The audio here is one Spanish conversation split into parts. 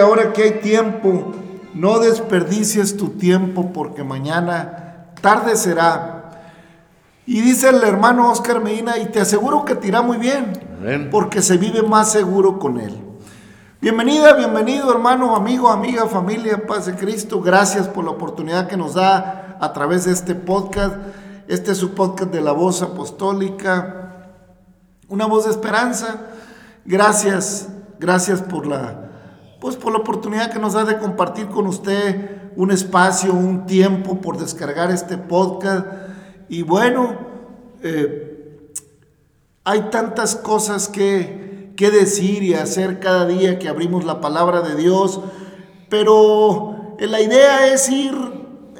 Ahora que hay tiempo. No desperdicies tu tiempo porque mañana tarde será. Y dice el hermano Oscar Medina, y te aseguro que te irá muy bien, Amén. porque se vive más seguro con él. Bienvenida, bienvenido hermano, amigo, amiga, familia, paz de Cristo. Gracias por la oportunidad que nos da a través de este podcast. Este es su podcast de la voz apostólica una voz de esperanza. Gracias, gracias por la, pues por la oportunidad que nos da de compartir con usted un espacio, un tiempo por descargar este podcast. Y bueno, eh, hay tantas cosas que, que decir y hacer cada día que abrimos la palabra de Dios, pero eh, la idea es ir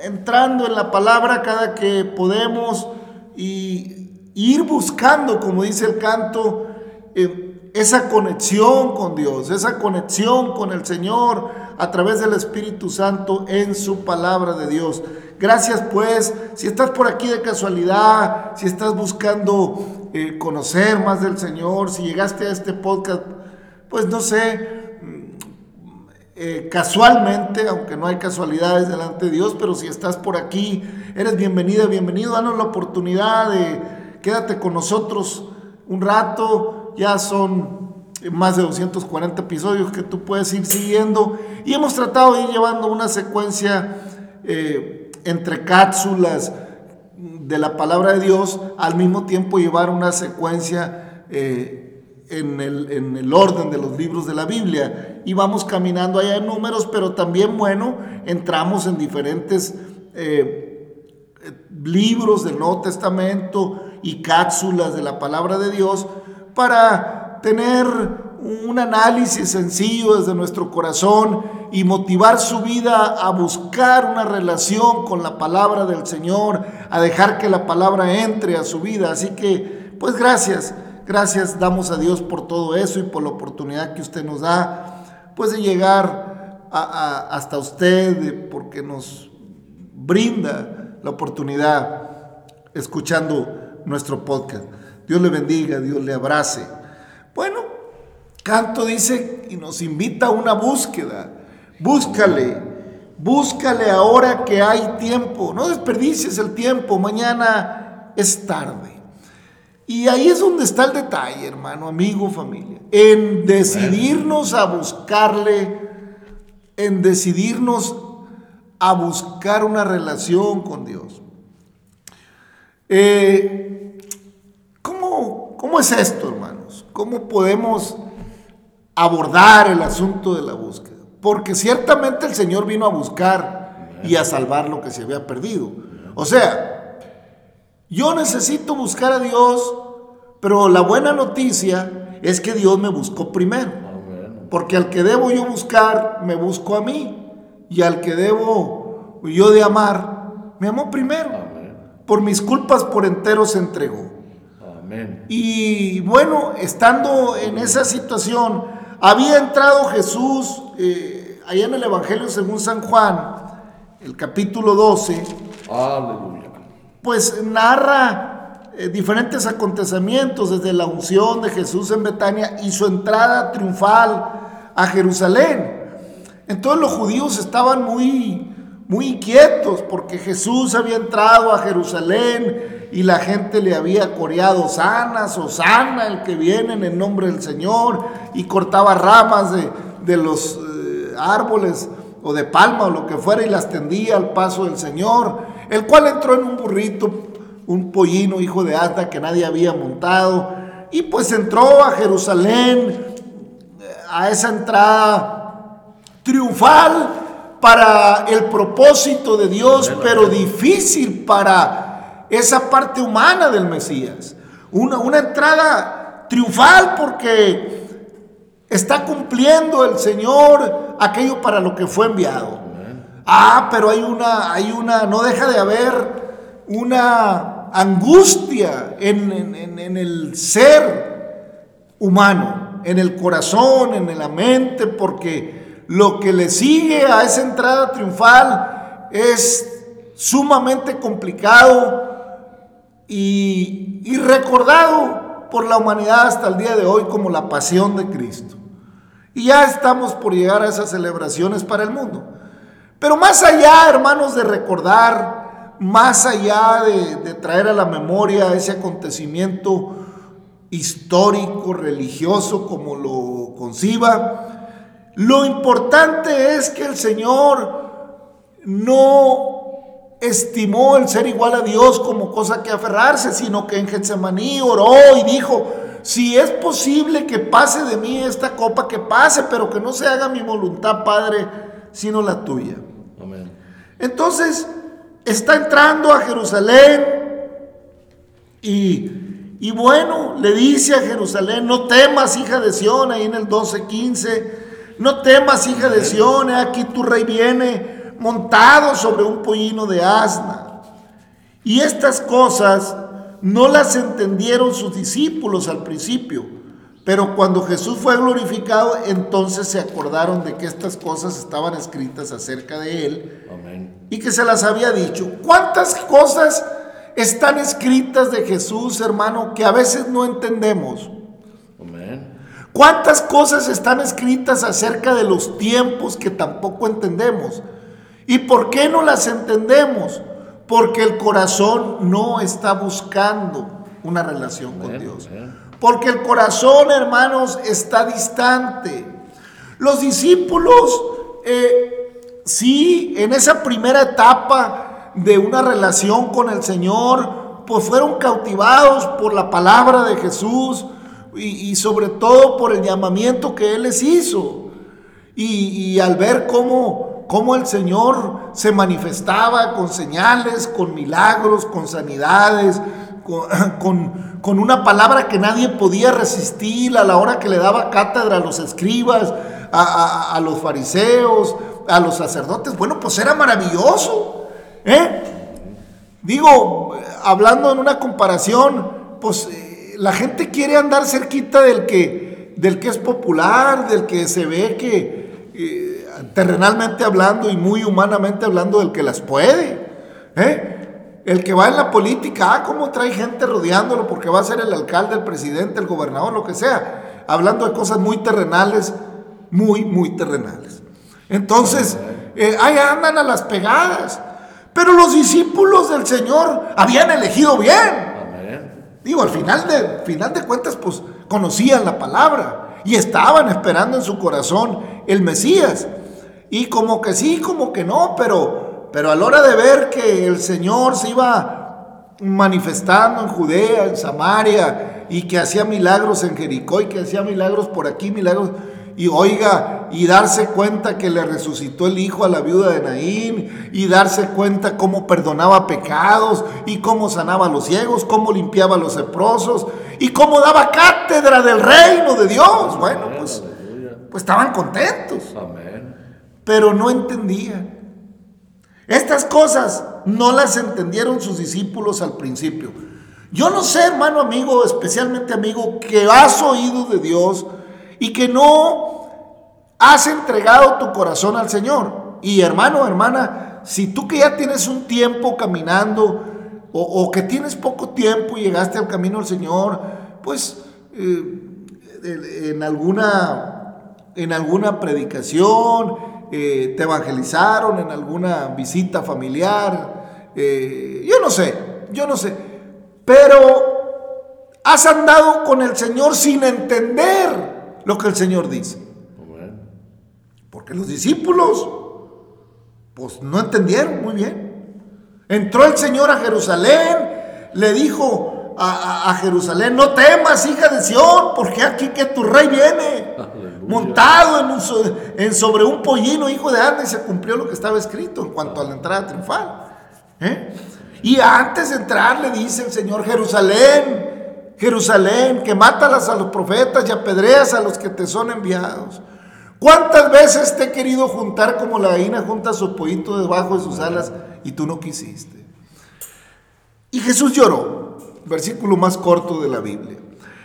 entrando en la palabra cada que podemos y ir buscando, como dice el canto, eh, esa conexión con Dios, esa conexión con el Señor a través del Espíritu Santo en su palabra de Dios. Gracias pues, si estás por aquí de casualidad, si estás buscando eh, conocer más del Señor, si llegaste a este podcast, pues no sé, eh, casualmente, aunque no hay casualidades delante de Dios, pero si estás por aquí, eres bienvenida, bienvenido, danos la oportunidad de quédate con nosotros un rato, ya son más de 240 episodios que tú puedes ir siguiendo y hemos tratado de ir llevando una secuencia eh, entre cápsulas de la palabra de Dios, al mismo tiempo llevar una secuencia eh, en, el, en, el, orden de los libros de la Biblia. Y vamos caminando allá en números, pero también, bueno, entramos en diferentes eh, libros del Nuevo Testamento y cápsulas de la palabra de Dios para tener un análisis sencillo desde nuestro corazón y motivar su vida a buscar una relación con la palabra del Señor, a dejar que la palabra entre a su vida. Así que, pues gracias, gracias damos a Dios por todo eso y por la oportunidad que usted nos da, pues de llegar hasta usted, porque nos brinda la oportunidad escuchando nuestro podcast. Dios le bendiga, Dios le abrace. Bueno, Canto dice y nos invita a una búsqueda. Búscale, búscale ahora que hay tiempo. No desperdicies el tiempo, mañana es tarde. Y ahí es donde está el detalle, hermano, amigo, familia. En decidirnos a buscarle, en decidirnos a buscar una relación con Dios. Eh, ¿cómo, ¿Cómo es esto, hermano? ¿Cómo podemos abordar el asunto de la búsqueda? Porque ciertamente el Señor vino a buscar y a salvar lo que se había perdido. O sea, yo necesito buscar a Dios, pero la buena noticia es que Dios me buscó primero. Porque al que debo yo buscar, me busco a mí. Y al que debo yo de amar, me amó primero. Por mis culpas por entero se entregó. Y bueno, estando en esa situación, había entrado Jesús, eh, allá en el Evangelio según San Juan, el capítulo 12, pues narra eh, diferentes acontecimientos desde la unción de Jesús en Betania y su entrada triunfal a Jerusalén. Entonces los judíos estaban muy, muy inquietos porque Jesús había entrado a Jerusalén y la gente le había coreado sana, sana el que viene en el nombre del Señor, y cortaba ramas de, los eh, árboles o de palma o lo que fuera y las tendía al paso del Señor, el cual entró en un burrito, un pollino hijo de Ata que nadie había montado, y pues entró a Jerusalén, a esa entrada triunfal para el propósito de Dios, pero difícil para esa parte humana del Mesías. Una, una entrada triunfal porque está cumpliendo el Señor aquello para lo que fue enviado. Ah, pero hay una, hay una, no deja de haber una angustia en, en el ser humano, en el corazón, en la mente, porque lo que le sigue a esa entrada triunfal es sumamente complicado y, recordado por la humanidad hasta el día de hoy como la pasión de Cristo. Y ya estamos por llegar a esas celebraciones para el mundo. Pero más allá, hermanos, de recordar, más allá de, de, traer a la memoria ese acontecimiento histórico, religioso, como lo conciba, lo importante es que el Señor no estimó el ser igual a Dios como cosa que aferrarse, sino que en Getsemaní oró y dijo, si es posible que pase de mí esta copa, que pase, pero que no se haga mi voluntad, Padre, sino la tuya. Entonces, está entrando a Jerusalén y, y, bueno, le dice a Jerusalén, no temas, hija de Sión, ahí en el 12:15, no temas, hija de Sión, aquí tu rey viene montado sobre un pollino de asna. Y estas cosas no las entendieron sus discípulos al principio, pero cuando Jesús fue glorificado, entonces se acordaron de que estas cosas estaban escritas acerca de él y que se las había dicho. ¿Cuántas cosas están escritas de Jesús, hermano, que a veces no entendemos? ¿Cuántas cosas están escritas acerca de los tiempos que tampoco entendemos? ¿Y por qué no las entendemos? Porque el corazón no está buscando una relación con Dios. porque el corazón, hermanos, está distante. Los discípulos, eh, sí, en esa primera etapa de una relación con el Señor, pues fueron cautivados por la palabra de Jesús y, sobre todo por el llamamiento que Él les hizo. Y, al ver cómo, cómo el Señor se manifestaba con señales, con milagros, con sanidades, con, con, una palabra que nadie podía resistir a la hora que le daba cátedra a los escribas, a, los fariseos, a los sacerdotes. Bueno, pues era maravilloso. ¿eh? Digo, hablando en una comparación, pues la gente quiere andar cerquita del que, del que es popular, del que se ve que eh, terrenalmente hablando y muy humanamente hablando, del que las puede. ¿eh? El que va en la política, ah, cómo trae gente rodeándolo porque va a ser el alcalde, el presidente, el gobernador, lo que sea. Hablando de cosas muy terrenales, muy, muy terrenales. Entonces, eh, ahí andan a las pegadas. Pero los discípulos del Señor habían elegido bien. Digo, al final de, final de cuentas, pues conocían la palabra y estaban esperando en su corazón el Mesías. Y como que sí, como que no, pero pero a la hora de ver que el Señor se iba manifestando en Judea, en Samaria, y que hacía milagros en Jericó, y que hacía milagros por aquí, milagros, y oiga, y darse cuenta que le resucitó el hijo a la viuda de Naín, y darse cuenta cómo perdonaba pecados, y cómo sanaba a los ciegos, cómo limpiaba a los leprosos, y cómo daba cátedra del reino de Dios. Bueno, pues, pues estaban contentos, pero no entendían. Estas cosas no las entendieron sus discípulos al principio. Yo no sé, hermano amigo, especialmente amigo, que has oído de Dios y que no has entregado tu corazón al Señor. Y hermano, hermana, si tú que ya tienes un tiempo caminando o, que tienes poco tiempo y llegaste al camino del Señor, pues eh, en, alguna, en alguna predicación, eh, te evangelizaron en alguna visita familiar, eh, yo no sé, yo no sé, pero has andado con el Señor sin entender lo que el Señor dice. Porque los discípulos, pues no entendieron muy bien. Entró el Señor a Jerusalén, le dijo a, Jerusalén, no temas, hija de Sión, porque aquí que tu rey viene montado en, sobre un pollino, hijo de Ana, y se cumplió lo que estaba escrito en cuanto a la entrada triunfal. ¿eh? Y antes de entrar le dice el Señor, Jerusalén, Jerusalén, que mátalas a los profetas y apedreas a los que te son enviados. ¿Cuántas veces te he querido juntar como la gallina junta su pollito debajo de sus alas y tú no quisiste? Y Jesús lloró, versículo más corto de la Biblia.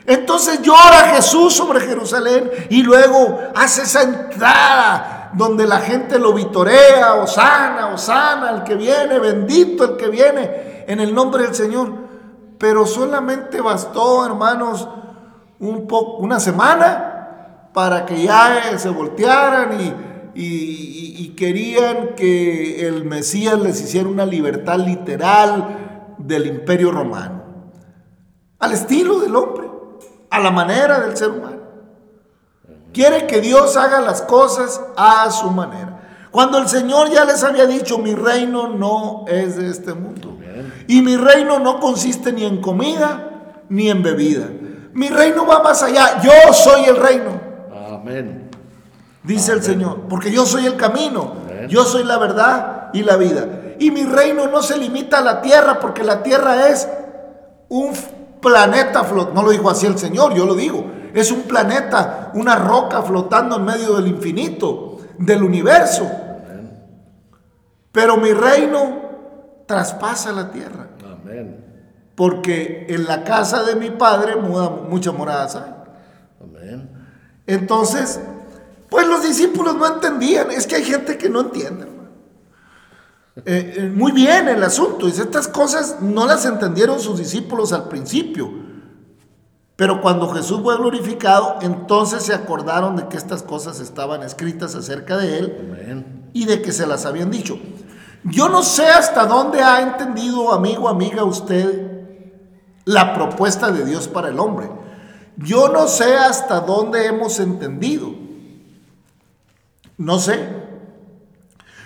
Entonces llora Jesús sobre Jerusalén y luego hace esa entrada donde la gente lo vitorea, Osana, Osana, el que viene, bendito el que viene en el nombre del Señor. Pero solamente bastó, hermanos, un una semana para que ya se voltearan y, y querían que el Mesías les hiciera una libertad literal del imperio romano, al estilo del hombre a la manera del ser humano. Quiere que Dios haga las cosas a su manera. Cuando el Señor ya les había dicho, mi reino no es de este mundo. Y mi reino no consiste ni en comida ni en bebida. Mi reino va más allá. Yo soy el reino. Amén. Dice el Señor. Porque yo soy el camino. Yo soy la verdad y la vida. Y mi reino no se limita a la tierra porque la tierra es un planeta flotando, no lo dijo así el Señor, yo lo digo, es un planeta, una roca flotando en medio del infinito, del universo. Pero mi reino traspasa la tierra. Amén. Porque en la casa de mi padre muchas moradas hay. Amén. Entonces, pues los discípulos no entendían. Es que hay gente que no entiende. Eh, eh, muy bien el asunto. Dice, estas cosas no las entendieron sus discípulos al principio. Pero cuando Jesús fue glorificado, entonces se acordaron de que estas cosas estaban escritas acerca de él y de que se las habían dicho. Yo no sé hasta dónde ha entendido, amigo, amiga, usted la propuesta de Dios para el hombre. Yo no sé hasta dónde hemos entendido. No sé.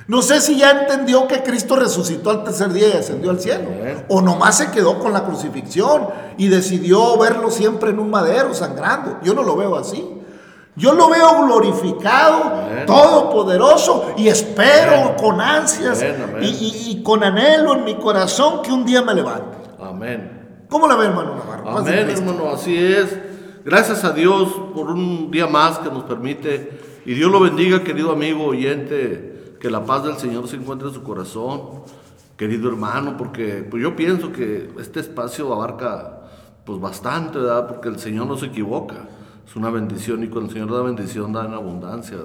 No sé si ya entendió que Cristo resucitó al tercer día y ascendió al cielo. O nomás se quedó con la crucifixión y decidió verlo siempre en un madero sangrando. Yo no lo veo así. Yo lo veo glorificado, todopoderoso y espero con ansias Y, y, con anhelo en mi corazón que un día me levante. Amén. ¿Cómo la ve, hermano Navarro? Amén, hermano, así es. Gracias a Dios por un día más que nos permite. Y Dios lo bendiga, querido amigo oyente, que la paz del Señor se encuentre en su corazón, querido hermano, porque pues yo pienso que este espacio abarca pues bastante, ¿verdad? Porque el Señor no se equivoca. Es una bendición y con el Señor da bendición da en abundancia.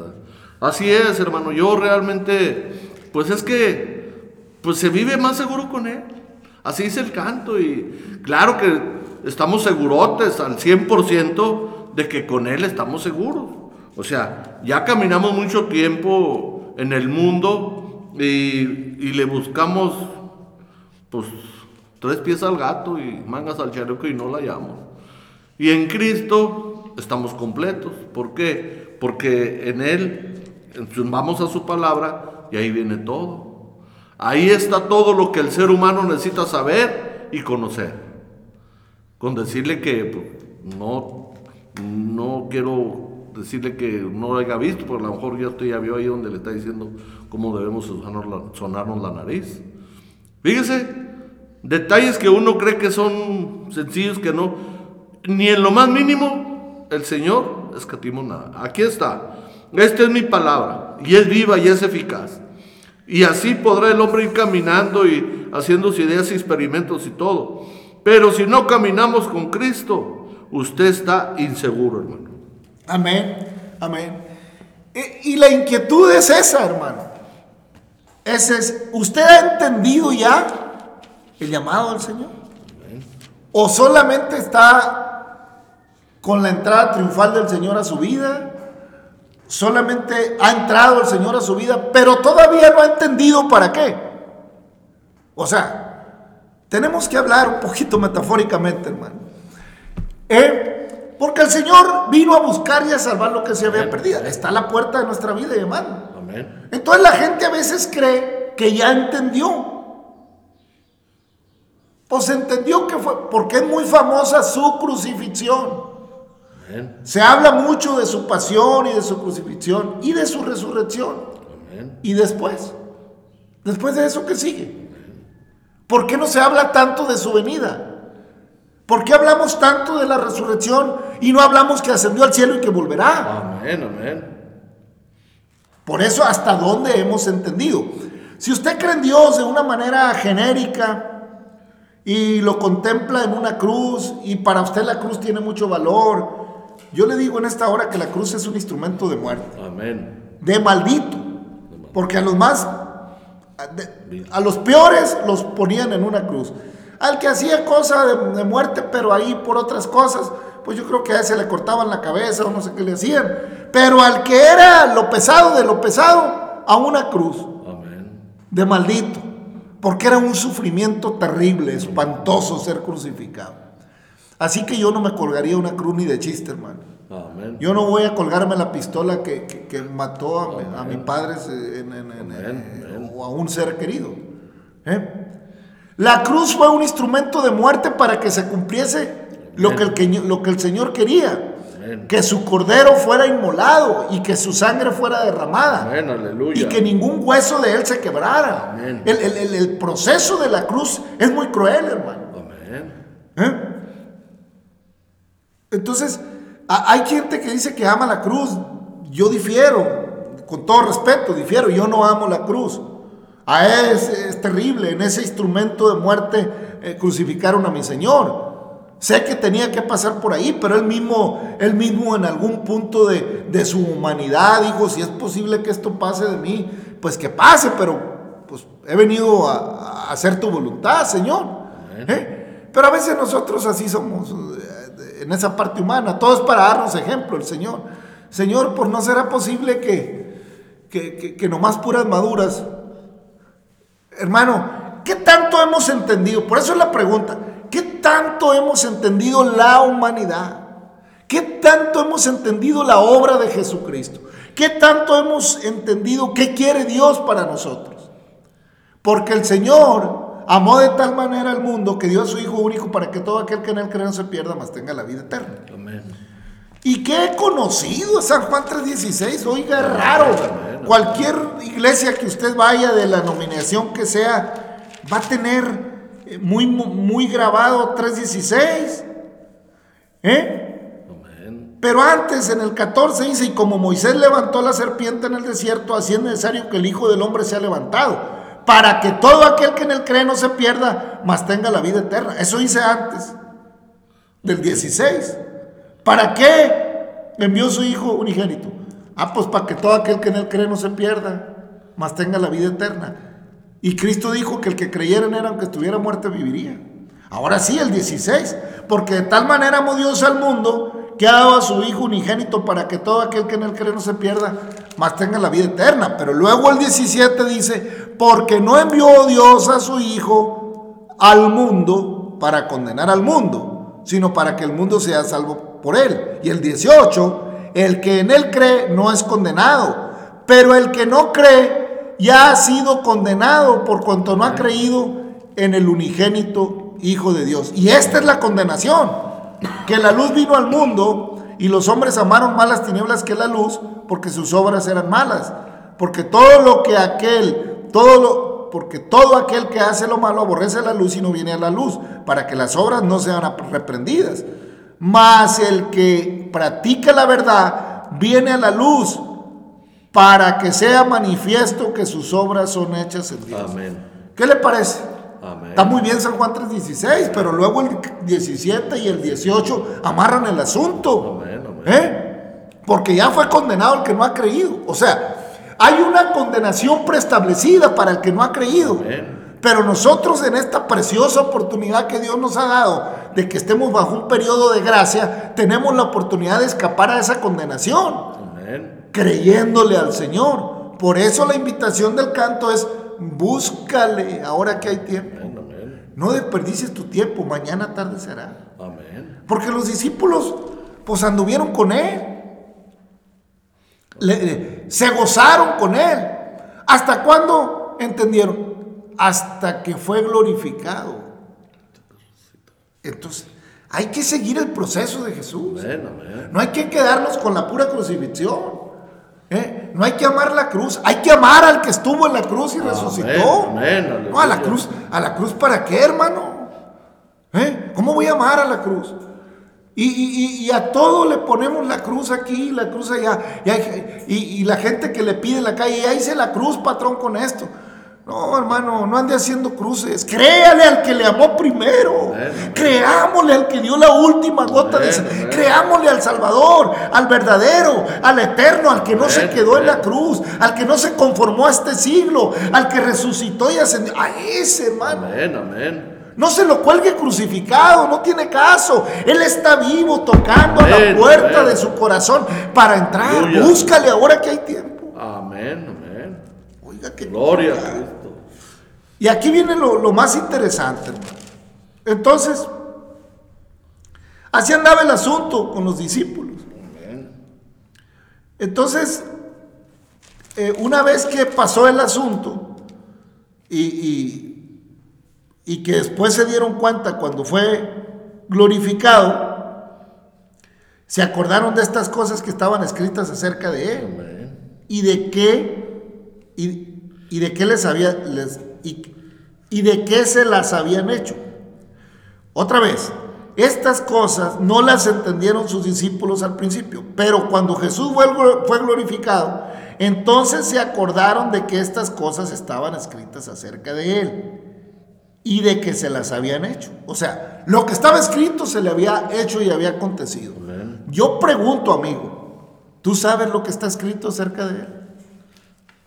Así es, hermano. Yo realmente, pues es que, pues se vive más seguro con Él. Así es el canto y claro que estamos segurotes al 100% de que con Él estamos seguros. O sea, ya caminamos mucho tiempo en el mundo y, le buscamos, pues, tres pies al gato y mangas al chaleco y no la hallamos. Y en Cristo estamos completos. ¿Por qué? Porque en Él vamos a su palabra y ahí viene todo. Ahí está todo lo que el ser humano necesita saber y conocer. Con decirle que pues, no, no quiero decirle que no lo haya visto, porque a lo mejor ya usted ya vio ahí donde le está diciendo cómo debemos sonarnos la nariz. Fíjese, detalles que uno cree que son sencillos, que no, ni en lo más mínimo el Señor escatimó nada. Aquí está. Esta es mi palabra y es viva y es eficaz. Y así podrá el hombre ir caminando y haciendo sus ideas y experimentos y todo. Pero si no caminamos con Cristo, usted está inseguro, hermano. Amén, amén. Y, la inquietud es esa, hermano. Ese es, ¿usted ha entendido ya el llamado del Señor? ¿O solamente está con la entrada triunfal del Señor a su vida? Solamente ha entrado el Señor a su vida, pero todavía no ha entendido para qué. O sea, tenemos que hablar un poquito metafóricamente, hermano. ¿Eh? Porque el Señor vino a buscar y a salvar lo que se había perdido. Está a la puerta de nuestra vida, hermano. Amén. Entonces la gente a veces cree que ya entendió. Pues entendió que fue, porque es muy famosa su crucifixión. Se habla mucho de su pasión y de su crucifixión y de su resurrección. Y después, después de eso, ¿qué sigue? ¿Por qué no se habla tanto de su venida? ¿Por qué hablamos tanto de la resurrección y no hablamos que ascendió al cielo y que volverá? Amén, amén. Por eso, ¿hasta dónde hemos entendido? Si usted cree en Dios de una manera genérica y lo contempla en una cruz y para usted la cruz tiene mucho valor yo le digo en esta hora que la cruz es un instrumento de muerte. Amén. De maldito. Porque a los más, a los peores los ponían en una cruz. Al que hacía cosa de, muerte, pero ahí por otras cosas, pues yo creo que a ese le cortaban la cabeza o no sé qué le hacían. Pero al que era lo pesado de lo pesado, a una cruz. Amén. De maldito. Porque era un sufrimiento terrible, espantoso ser crucificado. Así que yo no me colgaría una cruz ni de chiste, hermano. Yo no voy a colgarme la pistola que, mató a, mi padre o a un ser querido. ¿eh? La cruz fue un instrumento de muerte para que se cumpliese lo que, el, lo que el Señor quería. Que su cordero fuera inmolado y que su sangre fuera derramada. Y que ningún hueso de él se quebrara. El, el, proceso de la cruz es muy cruel, hermano. ¿Eh? Entonces, hay gente que dice que ama la cruz. Yo difiero, con todo respeto, difiero. Yo no amo la cruz. A él es, terrible. En ese instrumento de muerte eh, crucificaron a mi Señor. Sé que tenía que pasar por ahí, pero él mismo, él mismo en algún punto de, su humanidad dijo, si es posible que esto pase de mí, pues que pase, pero pues he venido a, hacer tu voluntad, Señor. ¿Eh? Pero a veces nosotros así somos en esa parte humana. Todo es para darnos ejemplo, el Señor. Señor, pues no será posible que, que, que, nomás puras maduras. Hermano, ¿qué tanto hemos entendido? Por eso es la pregunta. ¿Qué tanto hemos entendido la humanidad? ¿Qué tanto hemos entendido la obra de Jesucristo? ¿Qué tanto hemos entendido qué quiere Dios para nosotros? Porque el Señor amó de tal manera al mundo que dio a su Hijo único para que todo aquel que en él cree no se pierda, mas tenga la vida eterna. Amén. ¿Y qué he conocido? San Juan 3:16, oiga, es raro. Cualquier iglesia que usted vaya de la nominación que sea, va a tener eh, muy, muy grabado 3:16. ¿Eh? Amén. Pero antes, en el 14 dice, y como Moisés levantó la serpiente en el desierto, así es necesario que el Hijo del Hombre sea levantado, para que todo aquel que en él cree no se pierda, mas tenga la vida eterna. Eso dice antes, del 16. ¿Para qué envió su Hijo unigénito? Ah, pues para que todo aquel que en él cree no se pierda, mas tenga la vida eterna. Y Cristo dijo que el que creyera en él, aunque estuviera muerto, viviría. Ahora sí, el 16. Porque de tal manera amó Dios al mundo que ha dado a su Hijo unigénito para que todo aquel que en él cree no se pierda, mas tenga la vida eterna. Pero luego el 17 dice, porque no envió Dios a su Hijo al mundo para condenar al mundo, sino para que el mundo sea salvo por él. Y el 18, el que en él cree no es condenado, pero el que no cree ya ha sido condenado por cuanto no ha creído en el unigénito Hijo de Dios. Y esta es la condenación, que la luz vino al mundo y los hombres amaron más las tinieblas que la luz porque sus obras eran malas. Porque todo lo que aquel, todo lo, porque todo aquel que hace lo malo aborrece la luz y no viene a la luz, para que las obras no sean reprendidas. Mas el que practica la verdad viene a la luz para que sea manifiesto que sus obras son hechas en Dios. Amén. ¿Qué le parece? Amén. Está muy bien San Juan 3.16, pero luego el 17 y el 18 amarran el asunto. Amén, amén. ¿Eh? Porque ya fue condenado el que no ha creído. O sea, hay una condenación preestablecida para el que no ha creído. Pero nosotros en esta preciosa oportunidad que Dios nos ha dado de que estemos bajo un periodo de gracia, tenemos la oportunidad de escapar a esa condenación, creyéndole al Señor. Por eso la invitación del canto es, búscale ahora que hay tiempo. Amén, amén. No desperdicies tu tiempo, mañana tarde será. Amén. Porque los discípulos, pues anduvieron con Él. Le- se gozaron con Él. ¿Hasta cuándo entendieron? Hasta que fue glorificado. Entonces, hay que seguir el proceso de Jesús. Amén, amén. No hay que quedarnos con la pura crucifixión. ¿eh? No hay que amar la cruz. Hay que amar al que estuvo en la cruz y Amén, resucitó. amén, no, a la cruz. ¿A la cruz para qué, hermano? ¿Eh? ¿Cómo voy a amar a la cruz? Y, y- y- y a todo le ponemos la cruz aquí, la cruz allá. Y, hay- y- y la gente que le pide en la calle, ya hice la cruz, patrón, con esto. No, hermano, no ande haciendo cruces. Créale al que le amó primero. Creámosle al que dio la última gota de sangre. amén. Creámosle al Salvador, al verdadero, al eterno, al que no se quedó en la cruz, al que no se conformó a este siglo, al que resucitó y ascendió. A ese, hermano. Amén, amén. No se lo cuelgue crucificado, no tiene caso. Él está vivo tocando a la puerta amén. de su corazón para entrar. Búscale ahora que hay tiempo. Amén, amén. Oiga, qué Gloria a. Cristo. Y aquí viene lo, lo más interesante, hermano. Entonces, así andaba el asunto con los discípulos. Entonces, eh, una vez que pasó el asunto y, y- y que después se dieron cuenta cuando fue glorificado, se acordaron de estas cosas que estaban escritas acerca de él Amén. y de qué y, y de qué les había les, y, y de qué se las habían hecho. Otra vez, estas cosas no las entendieron sus discípulos al principio, pero cuando Jesús fue, glorificado, entonces se acordaron de que estas cosas estaban escritas acerca de él y de que se las habían hecho. O sea, lo que estaba escrito se le había hecho y había acontecido. Yo pregunto, amigo, ¿tú sabes lo que está escrito acerca de él?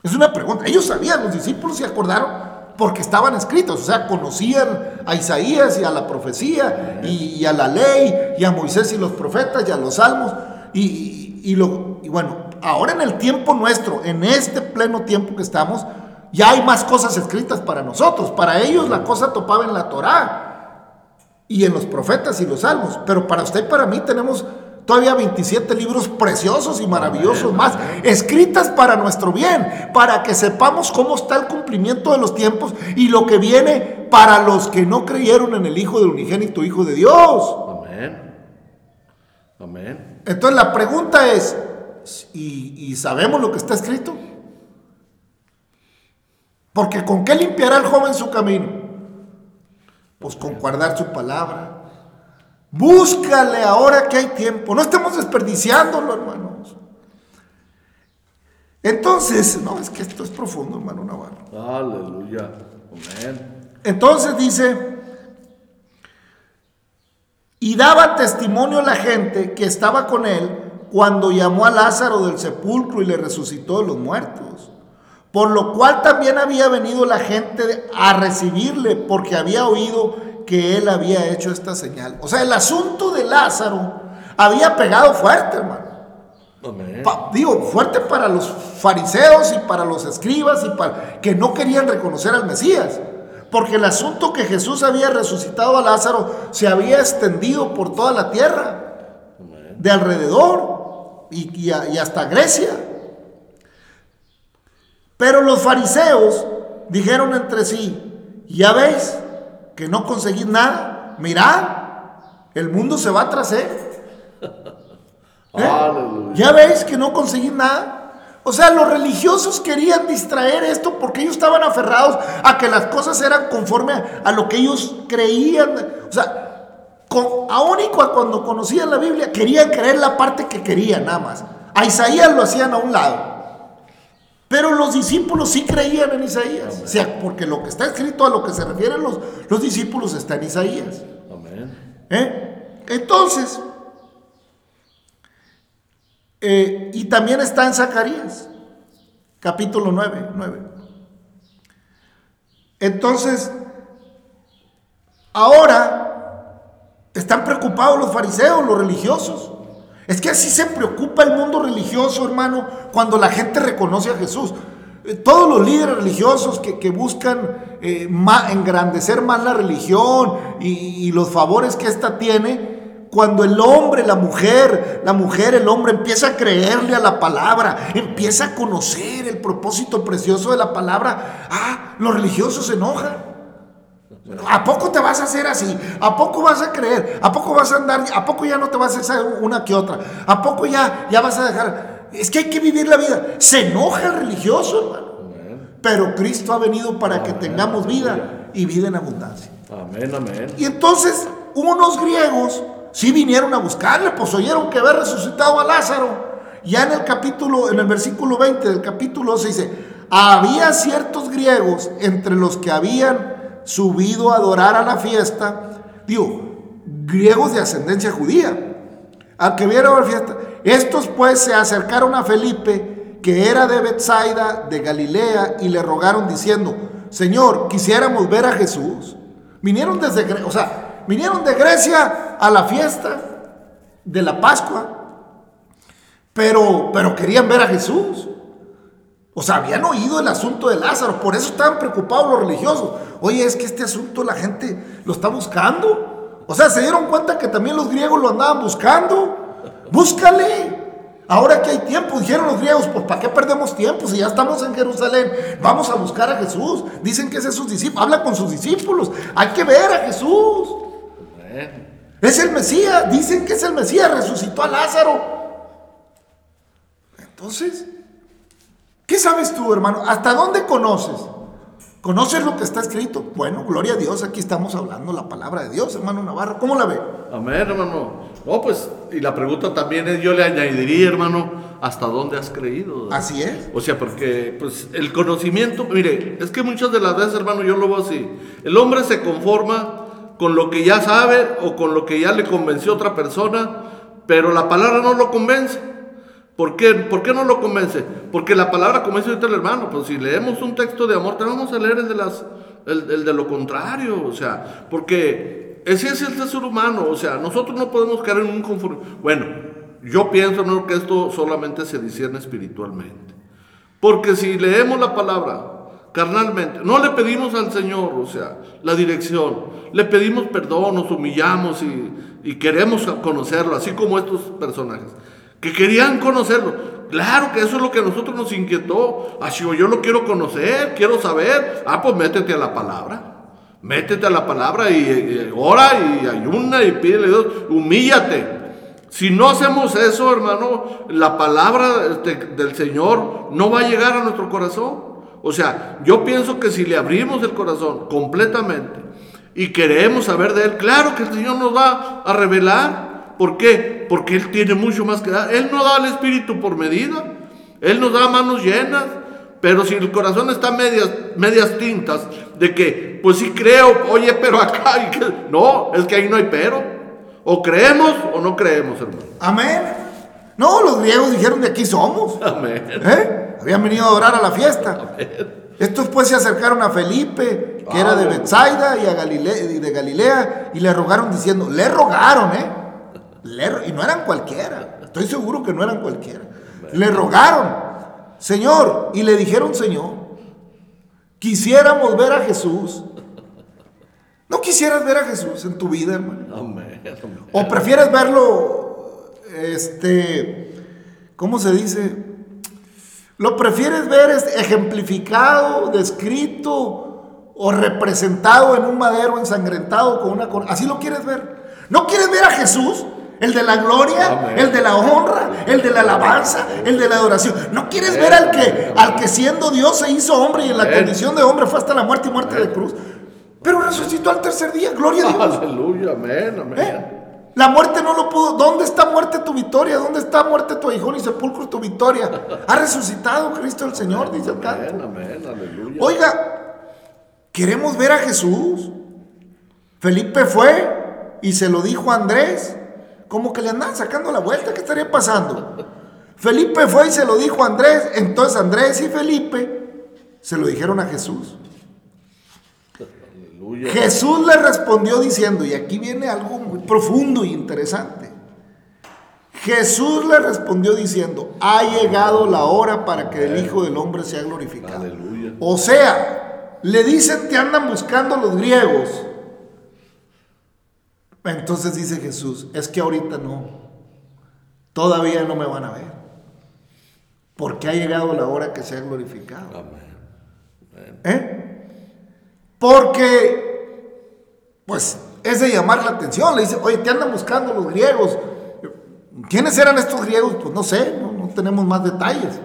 Es una pregunta. Ellos sabían, los discípulos se acordaron porque estaban escritos, o sea, conocían a Isaías y a la profecía y, a la ley y a Moisés y los profetas y a los salmos y, y- y lo, y bueno, ahora en el tiempo nuestro, en este pleno tiempo que estamos, ya hay más cosas escritas para nosotros. Para ellos la cosa topaba en la Torá y en los profetas y los salmos, pero para usted y para mí tenemos todavía 27 libros preciosos y maravillosos más, escritas para nuestro bien, para que sepamos cómo está el cumplimiento de los tiempos y lo que viene para los que no creyeron en el Hijo del unigénito Hijo de Dios. Amén. Amén. Entonces la pregunta es, ¿y, y sabemos lo que está escrito? Porque ¿con qué limpiará el joven su camino? Pues con guardar su palabra. Búscale ahora que hay tiempo. No estemos desperdiciándolo, hermanos. Entonces, no, es que esto es profundo, hermano Navarro. Aleluya. Amén. Entonces dice, y daba testimonio a la gente que estaba con él cuando llamó a Lázaro del sepulcro y le resucitó de los muertos. Por lo cual también había venido la gente a recibirle porque había oído que él había hecho esta señal. O sea, el asunto de Lázaro había pegado fuerte, hermano. Pa- digo, fuerte para los fariseos y para los escribas y para que no querían reconocer al Mesías. Porque el asunto que Jesús había resucitado a Lázaro se había extendido por toda la tierra, de alrededor y, y a- y hasta Grecia. Pero los fariseos dijeron entre sí, ya veis que no conseguís nada, mirad, el mundo se va tras él. ¿Eh? ¿Ya veis que no conseguí nada? O sea, los religiosos querían distraer esto porque ellos estaban aferrados a que las cosas eran conforme a, a lo que ellos creían. O sea, con, aún y cua- cuando conocían la Biblia, querían creer la parte que querían nada más. A Isaías lo hacían a un lado. Pero los discípulos sí creían en Isaías. O sea, porque lo que está escrito a lo que se refieren los, los discípulos está en Isaías. Amén. ¿Eh? Entonces, eh, y también está en Zacarías, capítulo 9, 9. Entonces, ahora están preocupados los fariseos, los religiosos. Es que así se preocupa el mundo religioso, hermano, cuando la gente reconoce a Jesús. Eh, Todos los líderes religiosos que, buscan eh, engrandecer más la religión y, y los favores que ésta tiene, cuando el hombre, la mujer, la mujer, el hombre empieza a creerle a la palabra, empieza a conocer el propósito precioso de la palabra, ah, los religiosos se enojan. ¿A poco te vas a hacer así? ¿A poco vas a creer? ¿A poco vas a andar? ¿A poco ya no te vas a hacer una que otra? ¿A poco ya, ya vas a dejar? Es que hay que vivir la vida. Se enoja el religioso, hermano. Pero Cristo ha venido para que tengamos vida y vida en abundancia. Amén, amén. Y entonces unos griegos sí vinieron a buscarle, pues oyeron que había resucitado a Lázaro. Ya en el capítulo, en el versículo 20 del capítulo 12 dice, había ciertos griegos entre los que habían subido a adorar a la fiesta, digo, griegos de ascendencia judía, al que vieron la fiesta. Estos pues se acercaron a Felipe, que era de Bethsaida, de Galilea, y le rogaron diciendo, Señor, quisiéramos ver a Jesús. Vinieron desde, o sea, vinieron de Grecia a la fiesta de la Pascua, pero, pero querían ver a Jesús. O sea, habían oído el asunto de Lázaro, por eso estaban preocupados los religiosos. Oye, es que este asunto la gente lo está buscando. O sea, se dieron cuenta que también los griegos lo andaban buscando. Búscale. Ahora que hay tiempo, dijeron los griegos, pues ¿para qué perdemos tiempo? Si ya estamos en Jerusalén, vamos a buscar a Jesús. Dicen que es de sus discípulos, habla con sus discípulos. Hay que ver a Jesús. Es el Mesías, dicen que es el Mesías, resucitó a Lázaro. Entonces, ¿qué sabes tú, hermano? ¿Hasta dónde conoces? ¿Conoces lo que está escrito? Bueno, gloria a Dios, aquí estamos hablando la palabra de Dios, hermano Navarro. ¿Cómo la ve? Amén, hermano. No, pues, y la pregunta también es, yo le añadiría, hermano, ¿hasta dónde has creído? Así es. O sea, porque pues el conocimiento, mire, es que muchas de las veces, hermano, yo lo veo así. El hombre se conforma con lo que ya sabe o con lo que ya le convenció otra persona, pero la palabra no lo convence. ¿Por qué? ¿Por qué no lo convence? Porque la palabra, como dice el hermano, pues si leemos un texto de amor, tenemos que leer el de, las, el, el de lo contrario, o sea, porque ese es el ser humano, o sea, nosotros no podemos caer en un conforme. Bueno, yo pienso ¿no? que esto solamente se discierne espiritualmente. Porque si leemos la palabra carnalmente, no le pedimos al Señor, o sea, la dirección, le pedimos perdón, nos humillamos y y queremos conocerlo, así como estos personajes, que querían conocerlo. Claro que eso es lo que a nosotros nos inquietó. Así yo lo quiero conocer, quiero saber. Ah, pues métete a la palabra. Métete a la palabra y, y ora y ayuna y pídele a Dios, humíllate. Si no hacemos eso, hermano, la palabra este, del Señor no va a llegar a nuestro corazón. O sea, yo pienso que si le abrimos el corazón completamente y queremos saber de Él, claro que el Señor nos va a revelar. ¿Por qué? Porque Él tiene mucho más que dar. Él no da el Espíritu por medida. Él nos da manos llenas. Pero si el corazón está medias, medias tintas de que, pues sí creo, oye, pero acá, no, es que ahí no hay pero. O creemos o no creemos, hermano. Amén. No, los griegos dijeron de aquí somos. Amén. ¿Eh? Habían venido a adorar a la fiesta. Estos pues se acercaron a Felipe, que era de Bethsaida y, a Galilea, y de Galilea, y le rogaron diciendo, le rogaron, ¿eh? Le- y no eran cualquiera, estoy seguro que no eran cualquiera. Le rogaron, Señor, y le dijeron, Señor, quisiéramos ver a Jesús. ¿No quisieras ver a Jesús en tu vida, hermano? ¿O prefieres verlo, este, ¿cómo se dice? ¿Lo prefieres ver es- ejemplificado, descrito o representado en un madero ensangrentado con una corona? ¿Así lo quieres ver? ¿No quieres ver a Jesús? El de la gloria, el de la honra, el de la alabanza, el de la adoración. ¿No quieres ver al que, al que siendo Dios se hizo hombre y en la condición de hombre fue hasta la muerte y muerte de cruz? Pero resucitó al tercer día, gloria a Dios. Aleluya, amén, amén. ¿Eh? La muerte no lo pudo. ¿Dónde está muerte tu victoria? ¿Dónde está muerte tu aguijón y sepulcro tu victoria? Ha resucitado Cristo el Señor, dice el canto. Amén, amén, aleluya. Oiga, queremos ver a Jesús. Felipe fue y se lo dijo a Andrés. Como que le andan sacando la vuelta, ¿qué estaría pasando? Felipe fue y se lo dijo a Andrés. Entonces Andrés y Felipe se lo dijeron a Jesús. Aleluya. Jesús le respondió diciendo, y aquí viene algo muy profundo y interesante. Jesús le respondió diciendo, ha llegado la hora para que el Hijo del Hombre sea glorificado. Aleluya. O sea, le dicen, te andan buscando los griegos. Entonces dice Jesús, es que ahorita no, todavía no me van a ver, porque ha llegado la hora que sea glorificado. Amén. ¿Eh? Porque, pues, es de llamar la atención. Le dice, oye, te andan buscando los griegos. ¿Quiénes eran estos griegos? Pues no sé, no, no tenemos más detalles.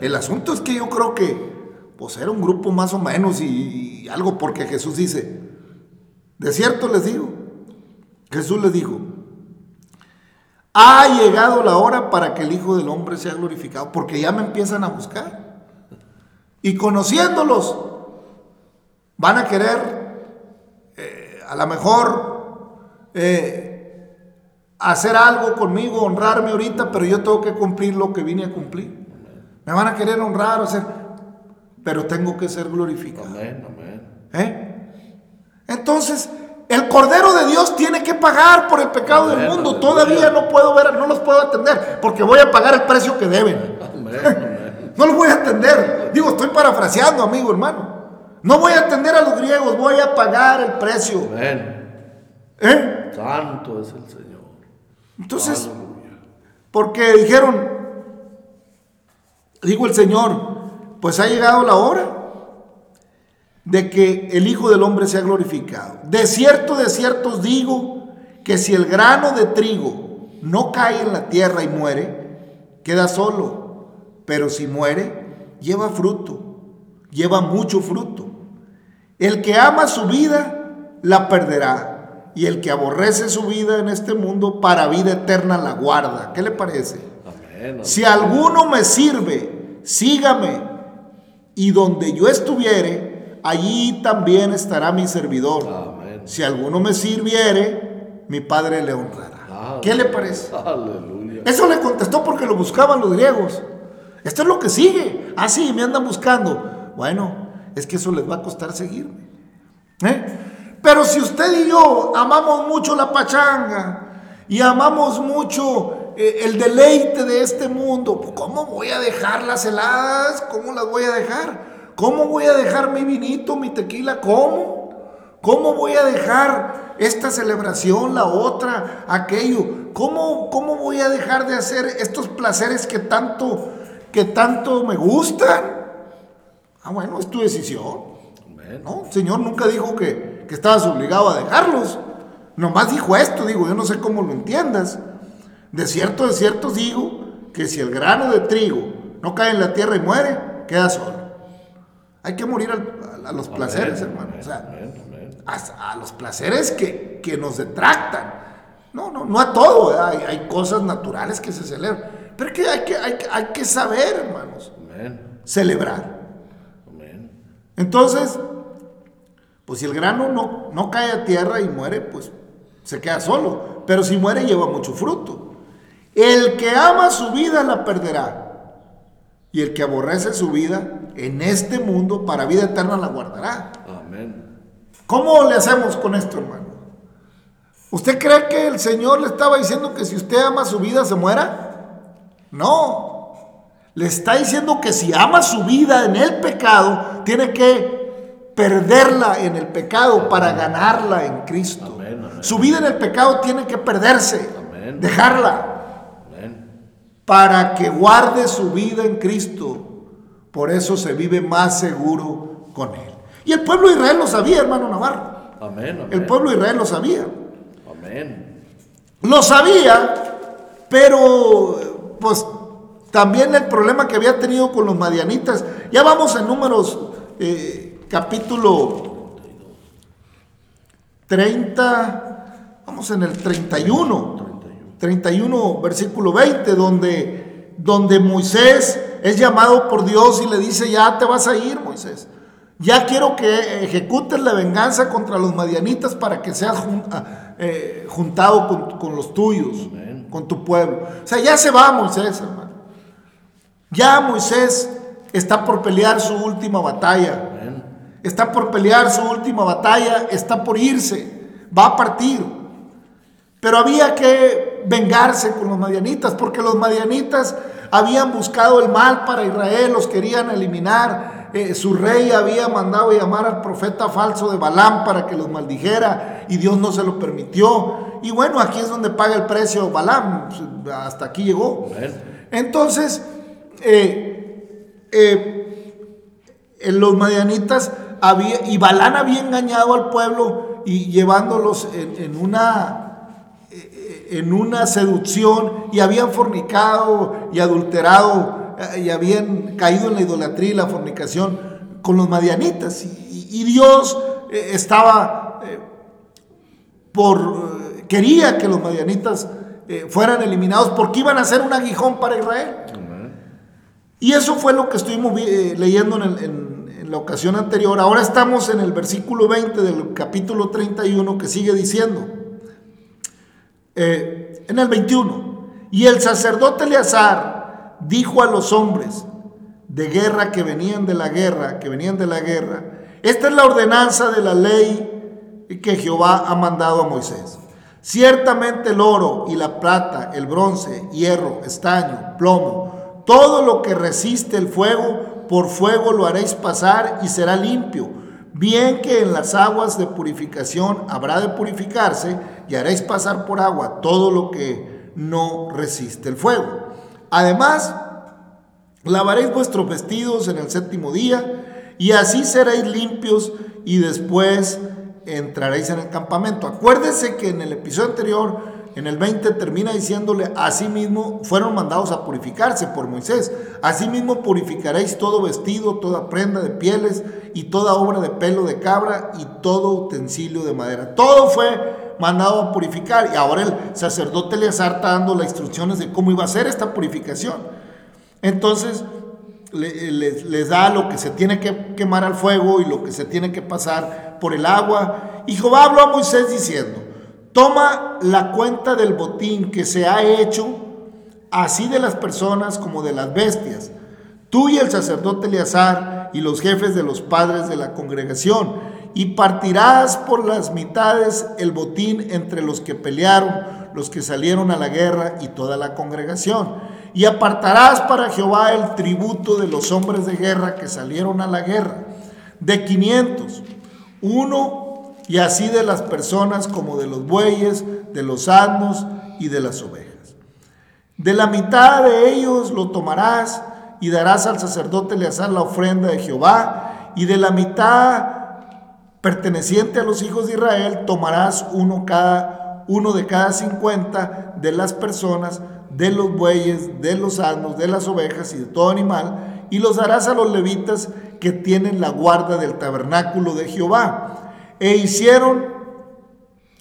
El asunto es que yo creo que, pues, era un grupo más o menos y, y algo, porque Jesús dice, de cierto les digo, Jesús les dijo, ha llegado la hora para que el Hijo del Hombre sea glorificado, porque ya me empiezan a buscar. Y conociéndolos, van a querer, eh, a lo mejor, eh, hacer algo conmigo, honrarme ahorita, pero yo tengo que cumplir lo que vine a cumplir. Me van a querer honrar, o sea, pero tengo que ser glorificado. Amén, amén. ¿Eh? Entonces, el Cordero de Dios tiene que pagar por el pecado del mundo. aleluya. Todavía no puedo ver, no los puedo atender, porque voy a pagar el precio que deben. Amén. No los voy a atender. Digo, estoy parafraseando, amigo, hermano. No voy a atender a los griegos, voy a pagar el precio. Amén. ¿Eh? Santo es el Señor. Entonces, Aleluya. porque dijeron, dijo el Señor, pues ha llegado la hora de que el Hijo del Hombre sea glorificado. De cierto, de cierto os digo que si el grano de trigo no cae en la tierra y muere, queda solo. Pero si muere, lleva fruto, lleva mucho fruto. El que ama su vida, la perderá. Y el que aborrece su vida en este mundo, para vida eterna la guarda. ¿Qué le parece? Amén. amén. Si alguno me sirve, sígame. Y donde yo estuviere, allí también estará mi servidor. Amén. Si alguno me sirviere, mi Padre le honrará. ¿Qué le parece? Aleluya. Eso le contestó porque lo buscaban los griegos. Esto es lo que sigue. Ah, sí, me andan buscando. Bueno, es que eso les va a costar seguirme. ¿Eh? Pero si usted y yo amamos mucho la pachanga y amamos mucho eh, el deleite de este mundo, ¿cómo voy a dejar las heladas? ¿Cómo las voy a dejar? ¿Cómo voy a dejar mi vinito, mi tequila? ¿Cómo? ¿Cómo voy a dejar esta celebración, la otra, aquello? ¿Cómo, cómo voy a dejar de hacer estos placeres que tanto, que tanto me gustan? Ah, bueno, es tu decisión. ¿no? El Señor nunca dijo que, que estabas obligado a dejarlos. Nomás dijo esto, digo, yo no sé cómo lo entiendas. De cierto, de cierto digo que si el grano de trigo no cae en la tierra y muere, queda solo. Hay que morir al- a, los placeres, Amén, hermano. O sea, amén, a, a los placeres que, que nos detractan. No, no, no a todo, ¿verdad? Hay, hay cosas naturales que se celebran. Pero que hay que, hay, que- hay que saber, hermanos, celebrar. Entonces, pues si el grano no, no cae a tierra y muere, pues se queda solo. Pero si muere lleva mucho fruto. El que ama su vida la perderá. Y el que aborrece su vida en este mundo para vida eterna la guardará. Amén. ¿Cómo le hacemos con esto, hermano? ¿Usted cree que el Señor le estaba diciendo que si usted ama su vida se muera? No. Le está diciendo que si ama su vida en el pecado, tiene que perderla en el pecado para ganarla en Cristo. Amén, amén. Su vida en el pecado tiene que perderse, Amén. dejarla Amén. para que guarde su vida en Cristo. Por eso se vive más seguro con Él. Y el pueblo de Israel lo sabía, hermano Navarro. Amén. Amén. El pueblo de Israel lo sabía. Amén. Lo sabía, pero pues también el problema que había tenido con los madianitas. Ya vamos en números eh, capítulo 30, vamos en el 31. 31, versículo 20, donde, donde Moisés es llamado por Dios y le dice, ya te vas a ir, Moisés. Ya quiero que ejecutes la venganza contra los madianitas para que seas jun- ah, eh, juntado con, con los tuyos, Amén. con tu pueblo. O sea, ya se va Moisés, hermano. Ya Moisés está por pelear su última batalla. Amén. Está por pelear su última batalla, está por irse, va a partir. Pero había que vengarse con los madianitas, porque los madianitas habían buscado el mal para Israel, los querían eliminar. Eh, su rey había mandado llamar al profeta falso de Balaam para que los maldijera y Dios no se lo permitió. Y bueno, aquí es donde paga el precio Balaam, hasta aquí llegó. Entonces, eh, eh, en los madianitas había, y Balán había engañado al pueblo y llevándolos en, en una, en una seducción y habían fornicado y adulterado eh, y habían caído en la idolatría y la fornicación con los madianitas. Y, Dios eh, estaba eh, por quería que los madianitas eh, fueran eliminados porque iban a ser un aguijón para Israel. Y eso fue lo que estuvimos vi- eh, leyendo en, el- en- en la ocasión anterior. Ahora estamos en el versículo 20 del capítulo 31 que sigue diciendo, eh, en el 21, y el sacerdote Eleazar dijo a los hombres de guerra que venían de la guerra, que venían de la guerra, esta es la ordenanza de la ley que Jehová ha mandado a Moisés. Ciertamente el oro y la plata, el bronce, hierro, estaño, plomo, todo lo que resiste el fuego, por fuego lo haréis pasar y será limpio. Bien que en las aguas de purificación habrá de purificarse y haréis pasar por agua todo lo que no resiste el fuego. Además, Lavaréis vuestros vestidos en el séptimo día y así seréis limpios y después entraréis en el campamento. Acuérdense que en el episodio anterior, en el 20, termina diciéndole, asimismo fueron mandados a purificarse por Moisés. Asimismo purificaréis todo vestido, toda prenda de pieles y toda obra de pelo de cabra y todo utensilio de madera. Todo fue mandado a purificar y ahora el sacerdote Eleazar está dando las instrucciones de cómo iba a ser esta purificación. Entonces le- les, les da lo que se tiene que quemar al fuego y lo que se tiene que pasar por el agua. Y Jehová habló a Moisés diciendo, toma la cuenta del botín que se ha hecho, así de las personas como de las bestias, tú y el sacerdote Eleazar y los jefes de los padres de la congregación, y partirás por las mitades el botín entre los que pelearon, los que salieron a la guerra y toda la congregación. Y apartarás para Jehová el tributo de los hombres de guerra que salieron a la guerra, de 500, uno y así de las personas como de los bueyes, de los asnos y de las ovejas. De la mitad de ellos lo tomarás y darás al sacerdote Eleazar la ofrenda de Jehová, y de la mitad perteneciente a los hijos de Israel tomarás uno, cada, uno de cada cincuenta de las personas, de los bueyes, de los asnos, de las ovejas y de todo animal, y los darás a los levitas que tienen la guarda del tabernáculo de Jehová. E hicieron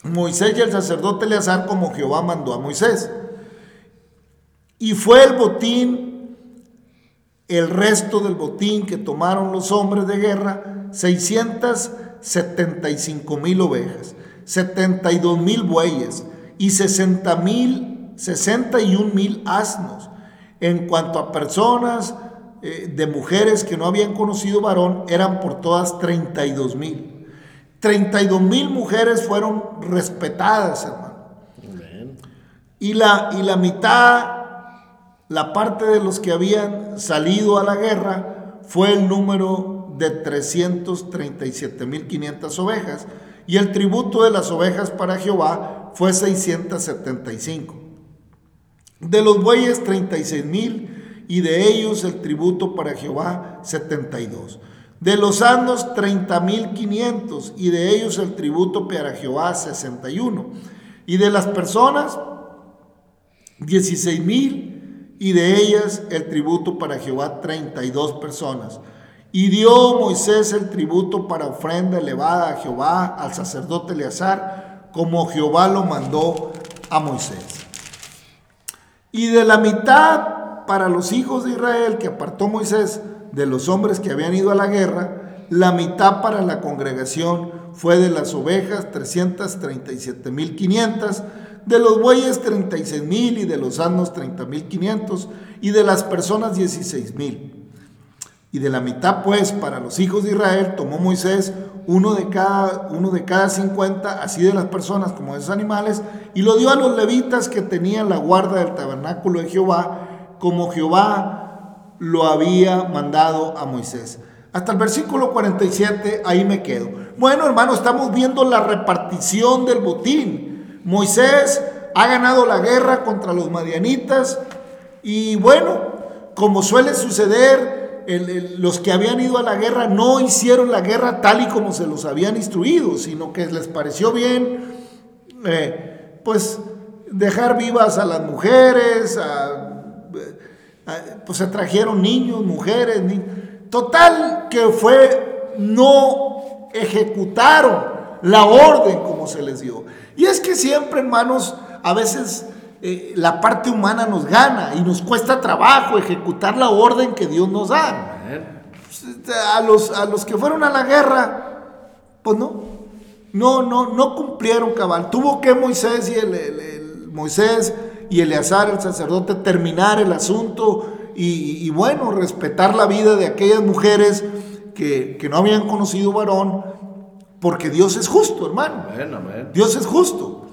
Moisés y el sacerdote Eleazar como Jehová mandó a Moisés. Y fue el botín, el resto del botín que tomaron los hombres de guerra, 675 mil ovejas, 72 mil bueyes y 60 mil, 61 mil asnos. En cuanto a personas eh, de mujeres que no habían conocido varón, eran por todas 32 mil. 32 mil mujeres fueron respetadas, hermano. Y la, y la mitad, la parte de los que habían salido a la guerra, fue el número de 337 mil 500 ovejas. Y el tributo de las ovejas para Jehová fue 675. De los bueyes 36 mil y de ellos el tributo para Jehová 72. De los asnos 30.500 y de ellos el tributo para Jehová 61. Y de las personas 16.000 y de ellas el tributo para Jehová 32 personas. Y dio Moisés el tributo para ofrenda elevada a Jehová al sacerdote Eleazar, como Jehová lo mandó a Moisés. Y de la mitad para los hijos de Israel que apartó Moisés, de los hombres que habían ido a la guerra, la mitad para la congregación fue de las ovejas 337.500, de los bueyes 36.000 y de los asnos 30.500 y de las personas 16.000. Y de la mitad pues para los hijos de Israel tomó Moisés uno de cada uno de cada 50 así de las personas como de esos animales y lo dio a los levitas que tenían la guarda del tabernáculo de Jehová como Jehová lo había mandado a Moisés. Hasta el versículo 47, ahí me quedo. Bueno, hermano, estamos viendo la repartición del botín. Moisés ha ganado la guerra contra los madianitas y bueno, como suele suceder, los que habían ido a la guerra no hicieron la guerra tal y como se los habían instruido, sino que les pareció bien, eh, pues, dejar vivas a las mujeres, a pues se trajeron niños, mujeres, total que fue, no ejecutaron la orden como se les dio. Y es que siempre, hermanos, a veces eh, la parte humana nos gana y nos cuesta trabajo ejecutar la orden que Dios nos da. A los, a los que fueron a la guerra, pues no, no, no, no cumplieron cabal. Tuvo que Moisés y el Moisés y Eleazar, el sacerdote, terminar el asunto y, bueno, respetar la vida de aquellas mujeres que, no habían conocido varón, porque Dios es justo, hermano. Dios es justo.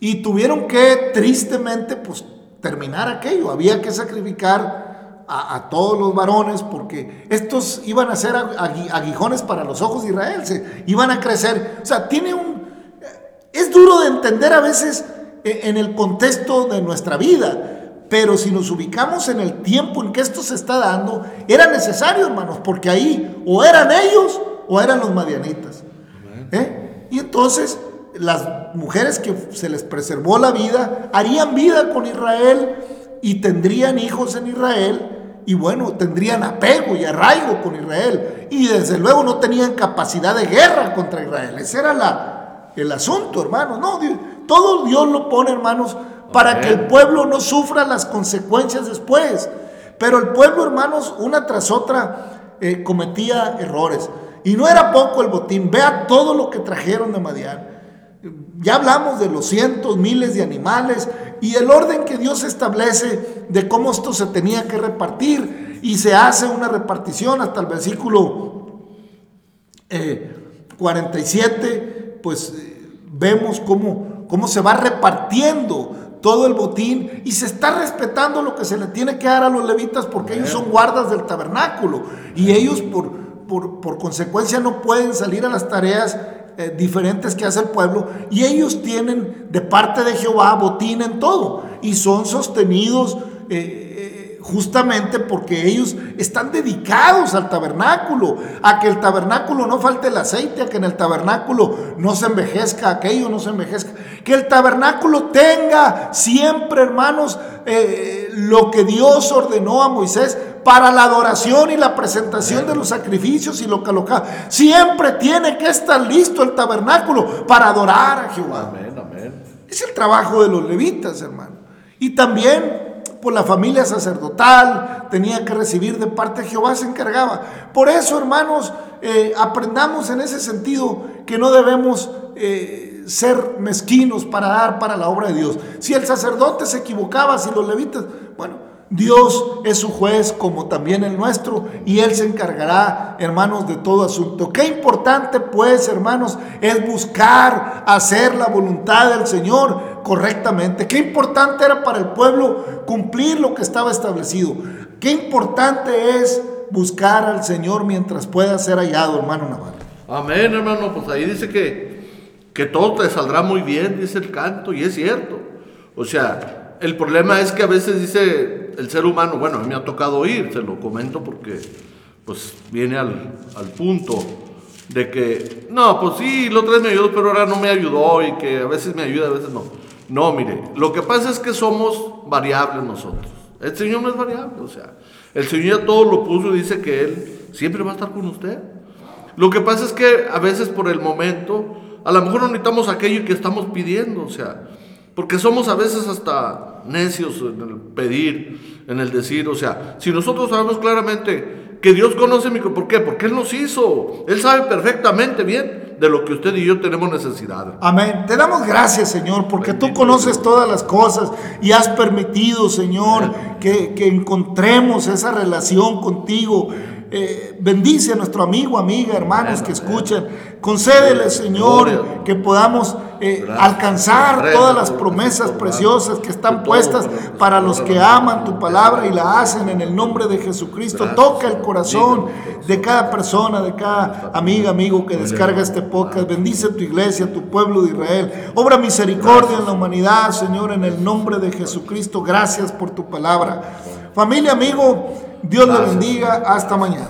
Y tuvieron que, tristemente, pues terminar aquello. Había que sacrificar a, todos los varones porque estos iban a ser aguijones para los ojos de Israel, se, iban a crecer. O sea, tiene un... Es duro de entender a veces en el contexto de nuestra vida. Pero si nos ubicamos en el tiempo en que esto se está dando, era necesario, hermanos, porque ahí o eran ellos o eran los madianitas. ¿Eh? Y entonces las mujeres que se les preservó la vida harían vida con Israel y tendrían hijos en Israel y bueno, tendrían apego y arraigo con Israel y desde luego no tenían capacidad de guerra contra Israel. Ese era la, el asunto, hermanos. No, todo Dios lo pone, hermanos, para que el pueblo no sufra las consecuencias después. Pero el pueblo, hermanos, una tras otra eh, cometía errores. Y no era poco el botín. Vea todo lo que trajeron de Madián. Ya hablamos de los cientos, miles de animales y el orden que Dios establece de cómo esto se tenía que repartir. Y se hace una repartición hasta el versículo 47, eh, pues eh, vemos cómo, cómo se va repartiendo todo el botín y se está respetando lo que se le tiene que dar a los levitas porque ellos son guardas del tabernáculo y ellos por, por, consecuencia no pueden salir a las tareas eh, diferentes que hace el pueblo y ellos tienen de parte de Jehová botín en todo y son sostenidos eh, justamente porque ellos están dedicados al tabernáculo, a que el tabernáculo no falte el aceite, a que en el tabernáculo no se envejezca aquello, no se envejezca, que el tabernáculo tenga siempre, hermanos, eh, lo que Dios ordenó a Moisés para la adoración y la presentación de los sacrificios y lo que Siempre tiene que estar listo el tabernáculo para adorar a Jehová. Amén, amén. Es el trabajo de los levitas, hermano. Y también por la familia sacerdotal, tenía que recibir de parte de Jehová, se encargaba. Por eso, hermanos, eh, aprendamos en ese sentido que no debemos eh, ser mezquinos para dar para la obra de Dios. Si el sacerdote se equivocaba, si los levitas, bueno, Dios es su juez como también el nuestro y Él se encargará, hermanos, de todo asunto. Qué importante pues, hermanos, es buscar hacer la voluntad del Señor correctamente. Qué importante era para el pueblo cumplir lo que estaba establecido. Qué importante es buscar al Señor mientras pueda ser hallado, hermano Navarro. Amén, hermano. Pues ahí dice que, que todo te saldrá muy bien, dice el canto, y es cierto. O sea, el problema es que a veces dice el ser humano, bueno, a mí me ha tocado oír, se lo comento porque pues viene al, al punto de que, no, pues sí, lo tres me ayudó, pero ahora no me ayudó y que a veces me ayuda, a veces no. No, mire, lo que pasa es que somos variables nosotros. El Señor no es variable, o sea, el Señor ya todo lo puso y dice que Él siempre va a estar con usted. Lo que pasa es que a veces por el momento, a lo mejor no necesitamos aquello que estamos pidiendo, o sea, porque somos a veces hasta necios en el pedir, en el decir. O sea, si nosotros sabemos claramente que Dios conoce mi... ¿Por qué? Porque Él nos hizo. Él sabe perfectamente bien de lo que usted y yo tenemos necesidad. Amén. Te damos gracias, Señor, porque tú conoces todas las cosas y has permitido, Señor, que, que, encontremos esa relación contigo. Eh, bendice a nuestro amigo, amiga, hermanos que escuchan. Concédele, Señor, que podamos eh, alcanzar todas las promesas preciosas que están puestas para los que aman tu palabra y la hacen en el nombre de Jesucristo. Toca el corazón de cada persona, de cada amiga, amigo que descarga este podcast. Bendice tu iglesia, tu pueblo de Israel. Obra misericordia en la humanidad, Señor, en el nombre de Jesucristo. Gracias por tu palabra. Familia, amigo. Dios le bendiga. Hasta mañana.